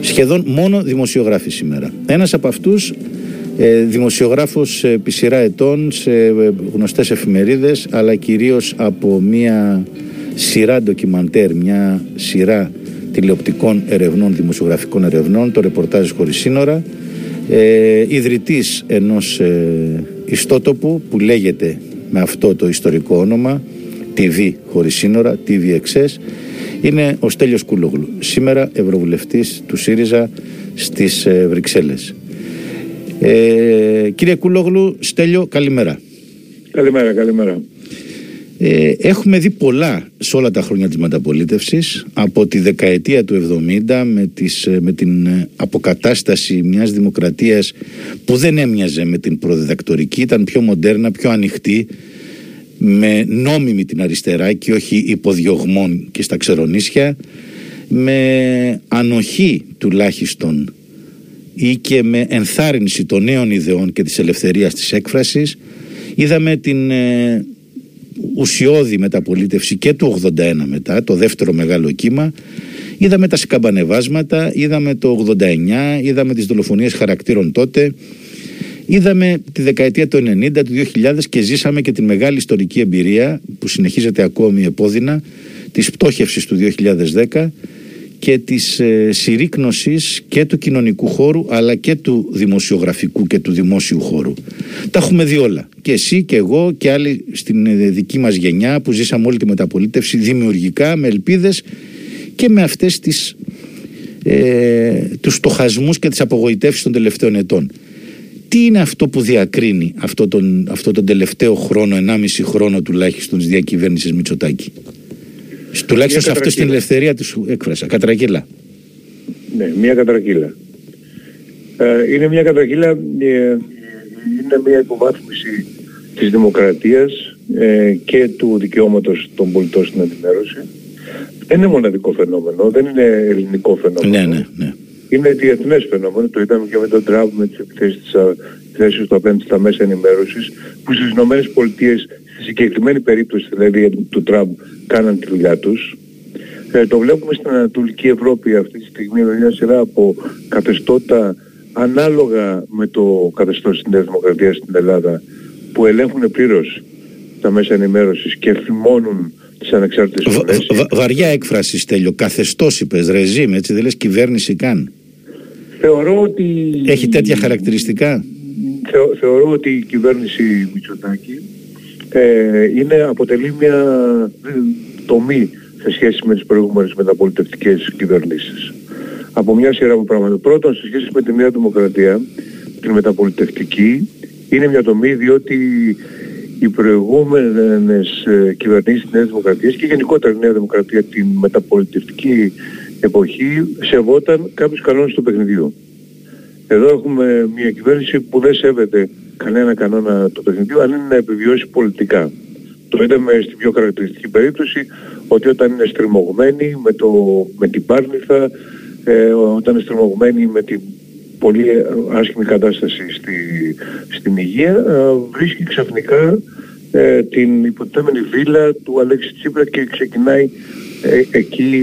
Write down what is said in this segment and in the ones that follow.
Σχεδόν μόνο δημοσιογράφοι σήμερα. Ένας από αυτούς ε, δημοσιογράφος επί σειρά ετών σε γνωστές εφημερίδες αλλά κυρίως από μια σειρά ντοκιμαντέρ, μια σειρά τηλεοπτικών ερευνών, δημοσιογραφικών ερευνών, το ρεπορτάζ χωρίς σύνορα, ε, ιδρυτής ενός ε, ιστότοπου που λέγεται με αυτό το ιστορικό όνομα TV χωρίς σύνορα, TVXS, είναι ο Στέλιος Κούλογλου, σήμερα Ευρωβουλευτής του ΣΥΡΙΖΑ στις ε, Βρυξέλλες. Ε, κύριε Κούλογλου, Στέλιο, καλημέρα. Καλημέρα, καλημέρα. Ε, έχουμε δει πολλά σε όλα τα χρόνια της μεταπολίτευσης από τη δεκαετία του 70 με, τις, ε, με την ε, αποκατάσταση μιας δημοκρατίας που δεν έμοιαζε με την προδιδακτορική ήταν πιο μοντέρνα, πιο ανοιχτή με νόμιμη την αριστερά και όχι υποδιωγμών και στα ξερονίσια με ανοχή τουλάχιστον ή και με ενθάρρυνση των νέων ιδεών και της ελευθερίας της έκφρασης. Είδαμε την ε, ουσιώδη μεταπολίτευση και του 81 μετά, το δεύτερο μεγάλο κύμα. Είδαμε τα σκαμπανεβάσματα, είδαμε το 89, είδαμε τις δολοφονίες χαρακτήρων τότε είδαμε τη δεκαετία του 90, του 2000 και ζήσαμε και την μεγάλη ιστορική εμπειρία που συνεχίζεται ακόμη επώδυνα της πτώχευσης του 2010 και της ε, συρρήκνωσης και του κοινωνικού χώρου αλλά και του δημοσιογραφικού και του δημόσιου χώρου. Τα έχουμε δει όλα. Και εσύ και εγώ και άλλοι στην ε, δική μας γενιά που ζήσαμε όλη τη μεταπολίτευση δημιουργικά, με ελπίδες και με αυτές τις, ε, τους στοχασμούς και τις απογοητεύσεις των τελευταίων ετών. Τι είναι αυτό που διακρίνει αυτό τον, αυτό τον τελευταίο χρόνο, 1,5 χρόνο τουλάχιστον της διακυβέρνησης Μητσοτάκη; Τουλάχιστον σε αυτή την ελευθερία της έκφρασα. Κατρακύλα. Ναι, μια κατρακύλα. Ε, είναι μια κατρακύλα, ε, είναι μια υποβάθμιση της δημοκρατίας ε, και του δικαιώματος των πολιτών στην αντιμέρωση. Δεν είναι μοναδικό φαινόμενο, δεν είναι ελληνικό φαινόμενο. Ναι, ναι, ναι. Είναι διεθνές φαινόμενο, το είδαμε και με τον Τραμπ με τις επιθέσεις της θέσεις του απέναντι στα μέσα ενημέρωσης, που στις Ηνωμένες Πολιτείες στη συγκεκριμένη περίπτωση δηλαδή του Τραμπ κάναν τη δουλειά τους. Ε, το βλέπουμε στην Ανατολική Ευρώπη αυτή τη στιγμή με μια σειρά από καθεστώτα ανάλογα με το καθεστώς της Νέας Δημοκρατίας στην Ελλάδα που ελέγχουν πλήρως τα μέσα ενημέρωσης και φημώνουν τις ανεξάρτητες φωνές. Βα, βαριά έκφραση Στέλιο, καθεστώς είπες, ρεζίμ, έτσι δεν λες κυβέρνηση καν. Θεωρώ ότι... Έχει τέτοια χαρακτηριστικά; θεωρώ ότι η κυβέρνηση Μητσοτάκη ε, είναι, αποτελεί μια τομή σε σχέση με τις προηγούμενες μεταπολιτευτικές κυβερνήσεις. Από μια σειρά από πράγματα. Πρώτον, σε σχέση με τη Νέα Δημοκρατία, την μεταπολιτευτική, είναι μια τομή διότι οι προηγούμενες ε, κυβερνήσεις της Νέας Δημοκρατίας και γενικότερα η Νέα Δημοκρατία την μεταπολιτευτική εποχή σεβόταν κάποιους κανόνες του παιχνιδιού. Εδώ έχουμε μια κυβέρνηση που δεν σέβεται κανένα κανόνα του παιχνιδιού αν είναι να επιβιώσει πολιτικά. Το είδαμε στην πιο χαρακτηριστική περίπτωση ότι όταν είναι στριμωγμένη με, το, με την Πάρνηθα, ε, όταν είναι στριμωγμένη με την πολύ άσχημη κατάσταση στη, στην υγεία, ε, βρίσκει ξαφνικά ε, την υποτέμενη βίλα του Αλέξη Τσίπρα και ξεκινάει ε, εκεί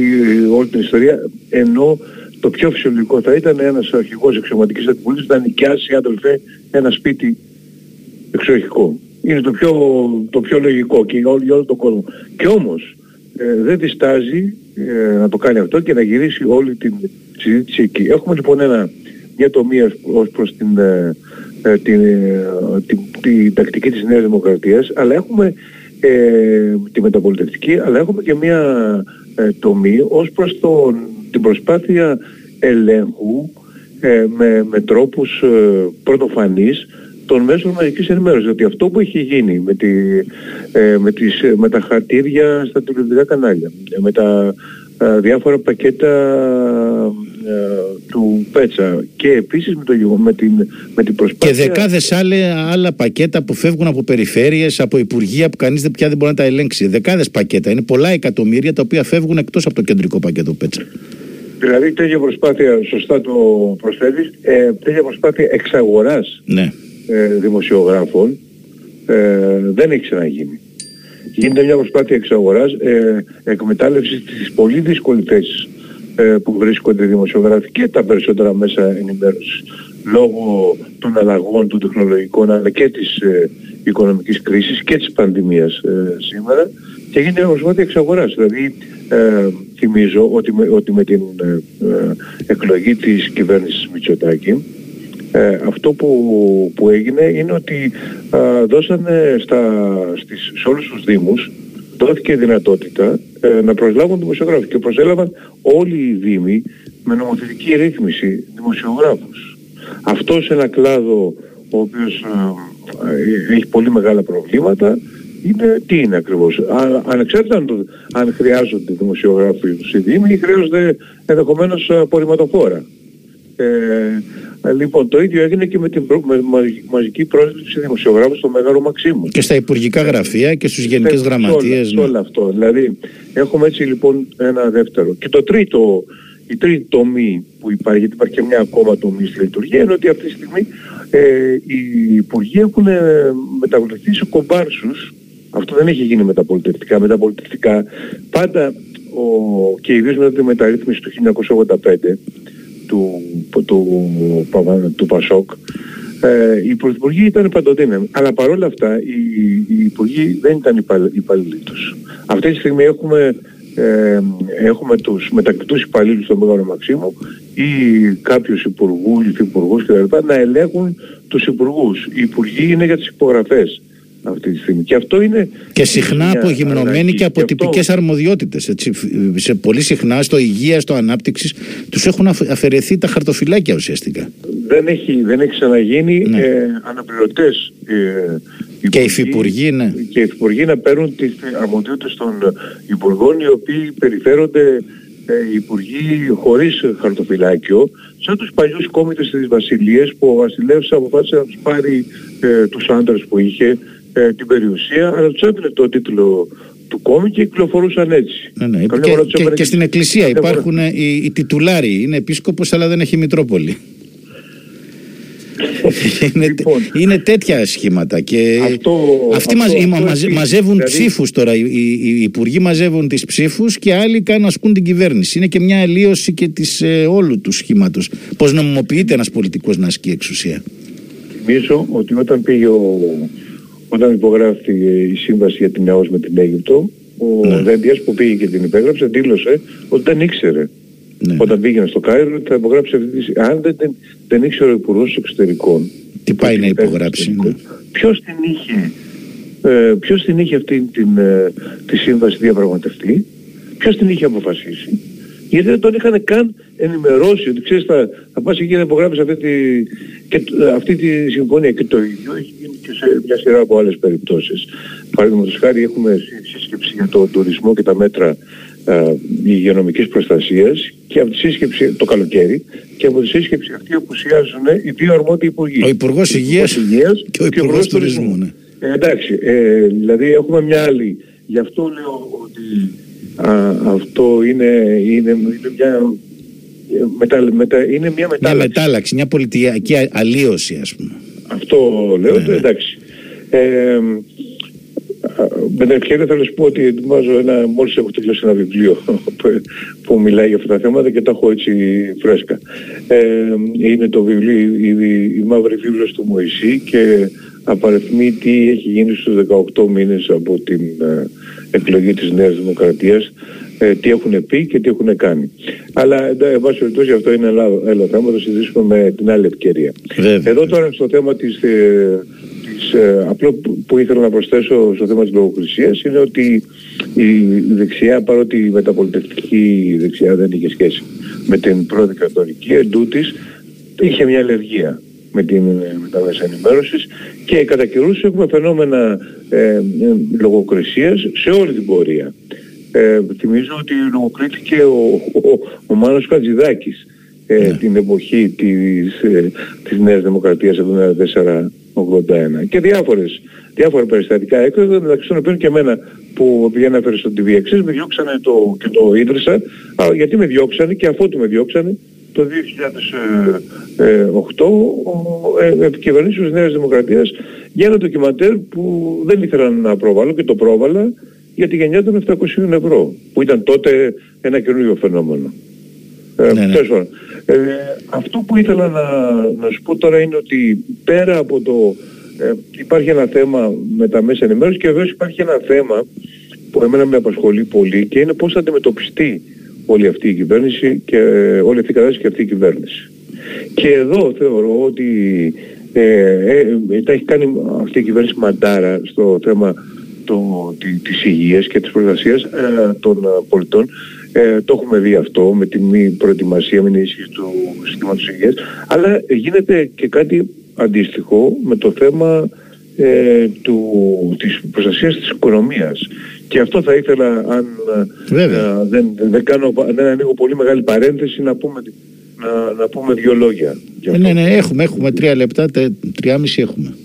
όλη την ιστορία, ενώ το πιο φυσιολογικό θα ήταν ένας αρχηγός εξωματικής αντιπολίτευσης να νοικιάσει, αδελφέ, ένα σπίτι εξοχικό. Είναι το πιο, το πιο λογικό και για όλο, για όλο τον κόσμο. Και όμως ε, δεν διστάζει ε, να το κάνει αυτό και να γυρίσει όλη την συζήτηση εκεί. Έχουμε λοιπόν ένα, μια τομία ως προς την, ε, ε την, ε, την, την, τακτική της Νέας Δημοκρατίας, αλλά έχουμε τη μεταπολιτευτική, αλλά έχουμε και μια τομή ως προς τον, την προσπάθεια ελέγχου με, με τρόπους πρωτοφανείς των μέσων μαζικής ενημέρωσης. Διότι αυτό που έχει γίνει με, τη, ε, με, τις, με τα χαρτίρια στα τηλεοπτικά κανάλια, με τα ε, διάφορα πακέτα ε, του Πέτσα και επίσης με, το, με, την, με την προσπάθεια... Και δεκάδες άλλα, άλλα πακέτα που φεύγουν από περιφέρειες, από υπουργεία που κανείς πια δεν μπορεί να τα ελέγξει. Δεκάδες πακέτα. Είναι πολλά εκατομμύρια τα οποία φεύγουν εκτός από το κεντρικό πακέτο Πέτσα. Δηλαδή τέτοια προσπάθεια, σωστά το προσθέτεις, ε, τέτοια προσπάθεια εξαγοράς ναι ε, δημοσιογράφων ε, δεν έχει ξαναγίνει. Γίνεται μια προσπάθεια εξαγοράς, ε, εκμετάλλευσης της πολύ δύσκολη θέση ε, που βρίσκονται δημοσιογράφοι και τα περισσότερα μέσα ενημέρωσης λόγω των αλλαγών των τεχνολογικών αλλά και της ε, οικονομικής κρίσης και της πανδημίας ε, σήμερα και γίνεται προσπάθεια εξαγοράς. Δηλαδή ε, θυμίζω ότι με, ότι με την εκλογή της κυβέρνησης Μητσοτάκη αυτό που, που έγινε είναι ότι δώσανε στα, στις, σε όλους τους Δήμους δόθηκε δυνατότητα ε, να προσλάβουν δημοσιογράφους και προσέλαβαν όλοι οι Δήμοι με νομοθετική ρύθμιση δημοσιογράφους. Αυτό σε ένα κλάδο ο οποίος ε, ε, έχει πολύ μεγάλα προβλήματα είναι, τι είναι ακριβώς. Α, ανεξάρτητα αν, αν χρειάζονται δημοσιογράφοι οι Δήμοι ή χρειάζονται ενδεχομένως απορριμματοφόρα. Ε, ε, λοιπόν, το ίδιο έγινε και με την με μαζική πρόσληψη δημοσιογράφων στο Μέγαρο Μαξίμου. Και στα υπουργικά γραφεία και στους γενικές γραμματείες. Ναι. Όλο αυτό. Δηλαδή, έχουμε έτσι λοιπόν ένα δεύτερο. Και το τρίτο, η τρίτη τομή που υπάρχει, γιατί υπάρχει και μια ακόμα τομή στη λειτουργία, είναι ότι αυτή τη στιγμή ε, οι υπουργοί έχουν ε, μεταβληθεί σε κομπάρσους. Αυτό δεν έχει γίνει μεταπολιτευτικά. Μεταπολιτευτικά πάντα ο, και ιδίως μετά τη μεταρρύθμιση του 1985 του, του, του Πασόκ ε, οι πρωθυπουργοί ήταν παντοδύναμοι. Αλλά παρόλα αυτά οι, οι υπουργοί δεν ήταν υπαλλήλοι τους. Αυτή τη στιγμή έχουμε, ε, έχουμε τους μετακτητούς υπαλλήλους στον Μεγάλο Μαξίμου ή κάποιους υπουργούς, υφυπουργούς κλπ. να ελέγχουν τους υπουργούς. Οι υπουργοί είναι για τις υπογραφές αυτή τη στιγμή. Και αυτό είναι. Και συχνά απογυμνωμένοι και από τυπικέ αυτό... αρμοδιότητες. Πολύ συχνά στο υγείας, στο ανάπτυξης, τους έχουν αφαιρεθεί τα χαρτοφυλάκια ουσιαστικά. Δεν έχει, δεν έχει ξαναγίνει ναι. ε, αναπληρωτές. Ε, και οι υφυπουργοί, ναι. Και οι υφυπουργοί να παίρνουν τις αρμοδιότητες των υπουργών οι οποίοι περιφέρονται ε, υπουργοί χωρίς χαρτοφυλάκιο σαν τους παλιούς κόμιτες της Βασιλείας που ο Βασιλεύς αποφάσισε να τους πάρει ε, τους άντρες που είχε ε, την περιουσία, αλλά τους έπαιρνε το τίτλο του κόμι και κυκλοφορούν έτσι. Ναι, ναι. Και, και, και, στην εκκλησία υπάρχουν οι, οι τιτουλάροι, είναι επίσκοπος αλλά δεν έχει μητρόπολη. είναι, λοιπόν, είναι τέτοια σχήματα και αυτό, αυτοί αυτό, αυτό μαζεύουν δηλαδή... ψήφους τώρα οι, οι, οι, υπουργοί μαζεύουν τις ψήφους και άλλοι κάνουν ασκούν την κυβέρνηση είναι και μια αλλίωση και της ε, όλου του σχήματος πως νομιμοποιείται ένας πολιτικός να ασκεί εξουσία; Θυμίζω ότι όταν πήγε ο, όταν υπογράφει η σύμβαση για την ΕΟΣ με την Αίγυπτο, ο ναι. Δέντιας που πήγε και την υπέγραψε δήλωσε ότι δεν ήξερε ναι. όταν πήγαινε στο Κάιρο ότι θα υπογράψει αυτή τη Αν δεν, δεν, δεν ήξερε ο Υπουργός Εξωτερικών τι πάει να υπογράψει. Ναι. Ποιος την είχε, ε, ποιος την είχε αυτή την, ε, τη σύμβαση διαπραγματευτεί, ποιος την είχε αποφασίσει; Γιατί δεν τον είχαν καν ενημερώσει ότι ξέρεις θα, θα πας εκεί να υπογράψεις αυτή τη, και, αυτή τη συμφωνία. Και το ίδιο έχει γίνει και σε μια σειρά από άλλες περιπτώσεις. Παραδείγματος χάρη έχουμε σύσκεψη για τον τουρισμό και τα μέτρα α, υγειονομικής προστασίας και από τη σύσκεψη το καλοκαίρι και από τη σύσκεψη αυτή απουσιάζουν οι δύο αρμόδιοι υπουργοί. Ο Υπουργός Υγείας, Υγείας και ο Υπουργός Τουρισμού. Ναι. Ε, εντάξει, ε, δηλαδή έχουμε μια άλλη. Γι' αυτό λέω ότι α, αυτό είναι, είναι, είναι μια μετα, μετα, είναι μια μετάλλαξη. Μια μετάλλαξη, μια πολιτική αλλίωση ας πούμε. Αυτό λέω, ναι, ναι. εντάξει. Ε, με την ευκαιρία θέλω να σου πω ότι ετοιμάζω ένα, μόλις έχω τελειώσει ένα βιβλίο που μιλάει για αυτά τα θέματα και τα έχω έτσι φρέσκα. Ε, είναι το βιβλίο, η, η μαύρη βίβλος του Μωυσή και απαριθμεί τι έχει γίνει στους 18 μήνες από την ε, εκλογή της Νέας Δημοκρατίας ε, τι έχουν πει και τι έχουν κάνει. Αλλά εν πάση περιπτώσει αυτό είναι ένα άλλο θέμα, το συζητήσουμε με την άλλη ευκαιρία. Εδώ τώρα στο θέμα της, ε, της ε, απλό που ήθελα να προσθέσω στο θέμα της λογοκρισίας είναι ότι η δεξιά παρότι η μεταπολιτευτική δεξιά δεν είχε σχέση με την πρώτη κατορική εντούτοις είχε μια αλλεργία με, την, με τα μέσα ενημέρωσης και κατά καιρούς έχουμε φαινόμενα ε, λογοκρισίας σε όλη την πορεία. Ε, θυμίζω ότι λογοκρίθηκε ο, ο, ο Μάνος Κατζηδάκης ε, ναι. την εποχή της, ε, της Νέας Δημοκρατίας 74-81 και διάφορες, διάφορα περιστατικά έκδοτα μεταξύ των οποίων και εμένα που πήγαινα έφερε στο TV με διώξανε το, και το ίδρυσα. Α, γιατί με διώξανε και αφού με διώξανε το 2008 ε, επικυβερνήσεις της Νέας Δημοκρατίας για ένα ντοκιμαντέρ που δεν ήθελα να προβάλλω και το πρόβαλα για τη γενιά των 700 ευρώ, που ήταν τότε ένα καινούριο φαινόμενο. Ε, ναι, ναι. Ε, αυτό που ήθελα να, να σου πω τώρα είναι ότι πέρα από το... Ε, υπάρχει ένα θέμα με τα μέσα ενημέρωσης και βέβαια υπάρχει ένα θέμα που εμένα με απασχολεί πολύ και είναι πώς θα αντιμετωπιστεί όλη αυτή η κυβέρνηση και όλη αυτή η κατάσταση και αυτή η κυβέρνηση. Και εδώ θεωρώ ότι ε, ε, τα έχει κάνει αυτή η κυβέρνηση μαντάρα στο θέμα το, τη, της υγείας και της προστασίας ε, των πολιτών. Ε, το έχουμε δει αυτό με τη μη προετοιμασία, με την ενίσχυση του συστήματος υγείας. Αλλά γίνεται και κάτι αντίστοιχο με το θέμα ε, του, της προστασίας της οικονομίας. Και αυτό θα ήθελα, αν ε, δεν, δεν, κάνω, δεν ανοίγω πολύ μεγάλη παρένθεση, να πούμε, να, να πούμε δύο λόγια. Ε, ναι, ναι, έχουμε, έχουμε τρία λεπτά, τε, τριάμιση έχουμε.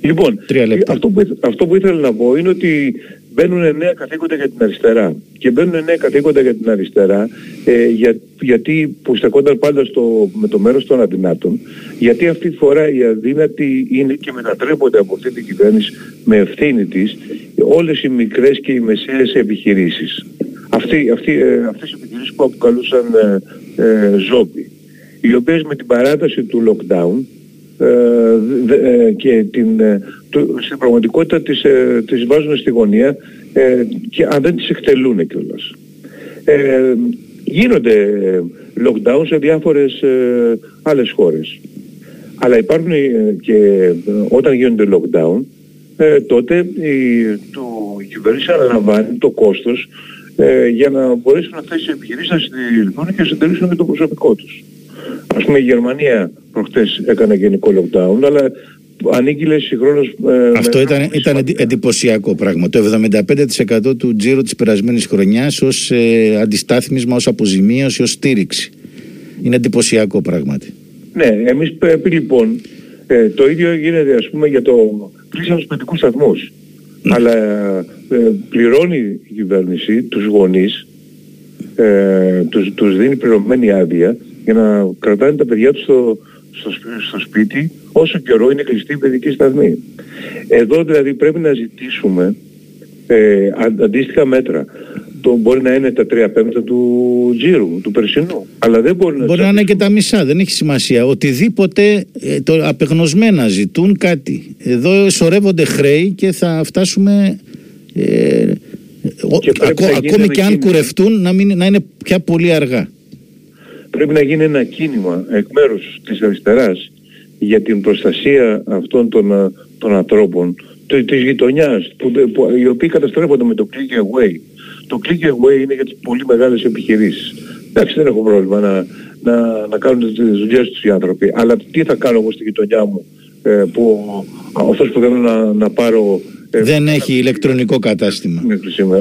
Λοιπόν, Αυτό, που, αυτό που ήθελα να πω είναι ότι μπαίνουν νέα καθήκοντα για την αριστερά. Και μπαίνουν νέα καθήκοντα για την αριστερά ε, για, γιατί που στεκόταν πάντα στο, με το μέρος των αδυνάτων. Γιατί αυτή τη φορά οι αδύνατοι είναι και μετατρέπονται από αυτή την κυβέρνηση με ευθύνη της όλες οι μικρές και οι μεσαίες επιχειρήσεις. Αυτοί, αυτοί, ε, αυτές οι επιχειρήσεις που αποκαλούσαν ε, ε, ζόμπι, οι οποίες με την παράταση του lockdown ε, ε, και την, ε, στην πραγματικότητα τις, τις βάζουν στη γωνία και αν δεν τις εκτελούν κιόλας. γίνονται lockdown σε διάφορες άλλες χώρες. Αλλά υπάρχουν και όταν γίνονται lockdown τότε η, το, η κυβέρνηση αναλαμβάνει το κόστος για να μπορέσουν αυτές οι επιχειρήσεις να συντηρηθούν και να συντηρήσουν και το προσωπικό τους. Ας πούμε η Γερμανία προχτές έκανε γενικό lockdown, αλλά ανήκει συγχρόνως... Ε, Αυτό ήταν, ήταν εντυπωσιακό πράγμα. Το 75% του τζίρου της περασμένης χρονιάς ως ε, αντιστάθμισμα, ως αποζημίωση, ως στήριξη. Είναι εντυπωσιακό πράγματι. Ναι, εμείς πρέπει λοιπόν ε, το ίδιο γίνεται ας πούμε για το κλείσαν τους παιδικούς σταθμούς. Ναι. Αλλά ε, πληρώνει η κυβέρνηση τους γονείς, ε, τους, τους δίνει πληρωμένη άδεια για να κρατάνε τα παιδιά τους στο, στο, στο σπίτι όσο καιρό είναι κλειστή η παιδική σταθμή. Εδώ δηλαδή πρέπει να ζητήσουμε ε, αντίστοιχα μέτρα. Το μπορεί να είναι τα τρία πέμπτα του τζίρου, του περσινού. Αλλά δεν μπορεί να Μπορεί να είναι και τα μισά, δεν έχει σημασία. Οτιδήποτε ε, το, απεγνωσμένα ζητούν κάτι. Εδώ σωρεύονται χρέη και θα φτάσουμε. Ε, και ακόμη και αν κουρευτούν να, μην, να είναι πια πολύ αργά πρέπει να γίνει ένα κίνημα εκ μέρους της αριστεράς για την προστασία αυτών των, ε, των ανθρώπων της γειτονιάς που, που, οι οποίοι καταστρέφονται με το click away. Το click away είναι για τις πολύ μεγάλες επιχειρήσεις. Εντάξει δεν έχω πρόβλημα να, να, να κάνουν τις δουλειές τους οι άνθρωποι αλλά τι θα κάνω εγώ στη γειτονιά μου ε, που αυτός που θέλω να, να πάρω ε, δεν έχει ηλεκτρονικό κατάστημα.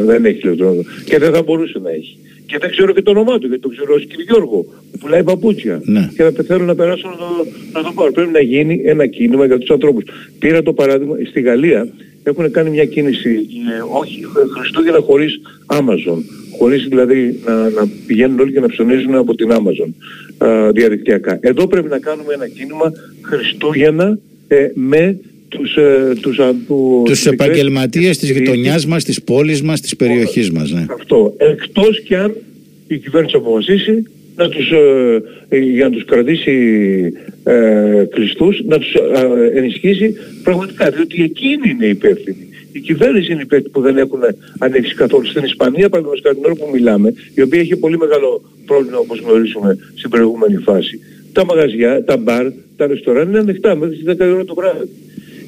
Δεν έχει ηλεκτρονικό. Και δεν θα μπορούσε να έχει και δεν ξέρω και το όνομά του, γιατί το ξέρω ως κύριο Γιώργο, που πουλάει παπούτσια. Ναι. Και θα θέλω να περάσω να το, να το πάρω. Πρέπει να γίνει ένα κίνημα για τους ανθρώπους. Πήρα το παράδειγμα, στη Γαλλία έχουν κάνει μια κίνηση, ε, όχι Χριστούγεννα χωρίς Amazon. Χωρίς δηλαδή να, να πηγαίνουν όλοι και να ψωνίζουν από την Amazon α, διαδικτυακά. Εδώ πρέπει να κάνουμε ένα κίνημα Χριστούγεννα ε, με τους, ε, τους, τους, τους επαγγελματίες της γειτονιάς μας, της πόλης μας, της περιοχής μας. Ναι. Αυτό. Εκτός και αν η κυβέρνηση αποφασίσει να τους, ε, ε, για να τους κρατήσει ε, κλειστούς, να τους ε, ενισχύσει πραγματικά, διότι εκείνη είναι υπεύθυνη. Η κυβέρνηση είναι υπεύθυνη που δεν έχουν ανοίξει καθόλου. Στην Ισπανία, παραδείγματος την ώρα που μιλάμε, η οποία έχει πολύ μεγάλο πρόβλημα όπως γνωρίζουμε στην προηγούμενη φάση. Τα μαγαζιά, τα μπαρ, τα ρεστοράν είναι ανοιχτά μέχρι τις 10 ώρα το βράδυ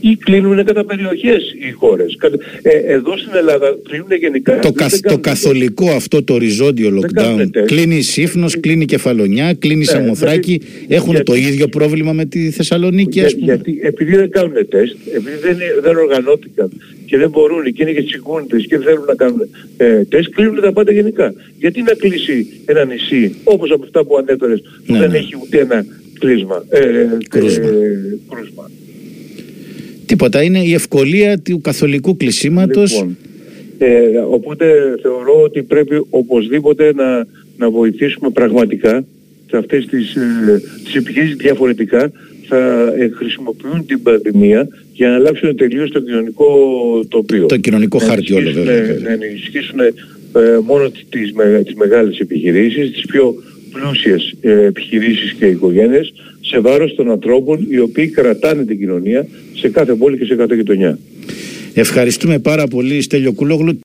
ή κλείνουν κατά περιοχές οι χώρες. Ε, εδώ στην Ελλάδα κλείνουν γενικά. Το, το καθολικό αυτό το οριζόντιο lockdown κλείνει Σύφνος, κλείνει Κεφαλονιά, κλείνει ναι, Σαμοθράκη. Δηλαδή, έχουν το ίδιο πρόβλημα με τη Θεσσαλονίκη ας πούμε. Γιατί επειδή δεν κάνουν τεστ, επειδή δεν, δεν οργανώθηκαν και δεν μπορούν και είναι και τσιγκούνιτες και δεν θέλουν να κάνουν ε, τεστ, κλείνουν τα πάντα γενικά. Γιατί να κλείσει ένα νησί όπως από αυτά που ανέφερες που ναι, δεν ναι. έχει ούτε ένα κλείσμα, ε, ε, κρούσμα. Ε, κρούσμα. Τίποτα. Είναι η ευκολία του καθολικού κλεισίματος. Λοιπόν, ε, οπότε θεωρώ ότι πρέπει οπωσδήποτε να, να βοηθήσουμε πραγματικά σε αυτές τις, ε, τις επιχειρήσεις διαφορετικά θα ε, χρησιμοποιούν την πανδημία για να αλλάξουν τελείως το κοινωνικό τοπίο. Το κοινωνικό χάρτη όλο βέβαια. Να ενισχύσουν ε, μόνο τις, τις μεγάλες επιχειρήσεις, τις πιο πλούσιες ε, επιχειρήσεις και οικογένειες σε βάρος των ανθρώπων οι οποίοι κρατάνε την κοινωνία σε κάθε πόλη και σε κάθε γειτονιά. Ευχαριστούμε πάρα πολύ Στέλιο Κούλογλου.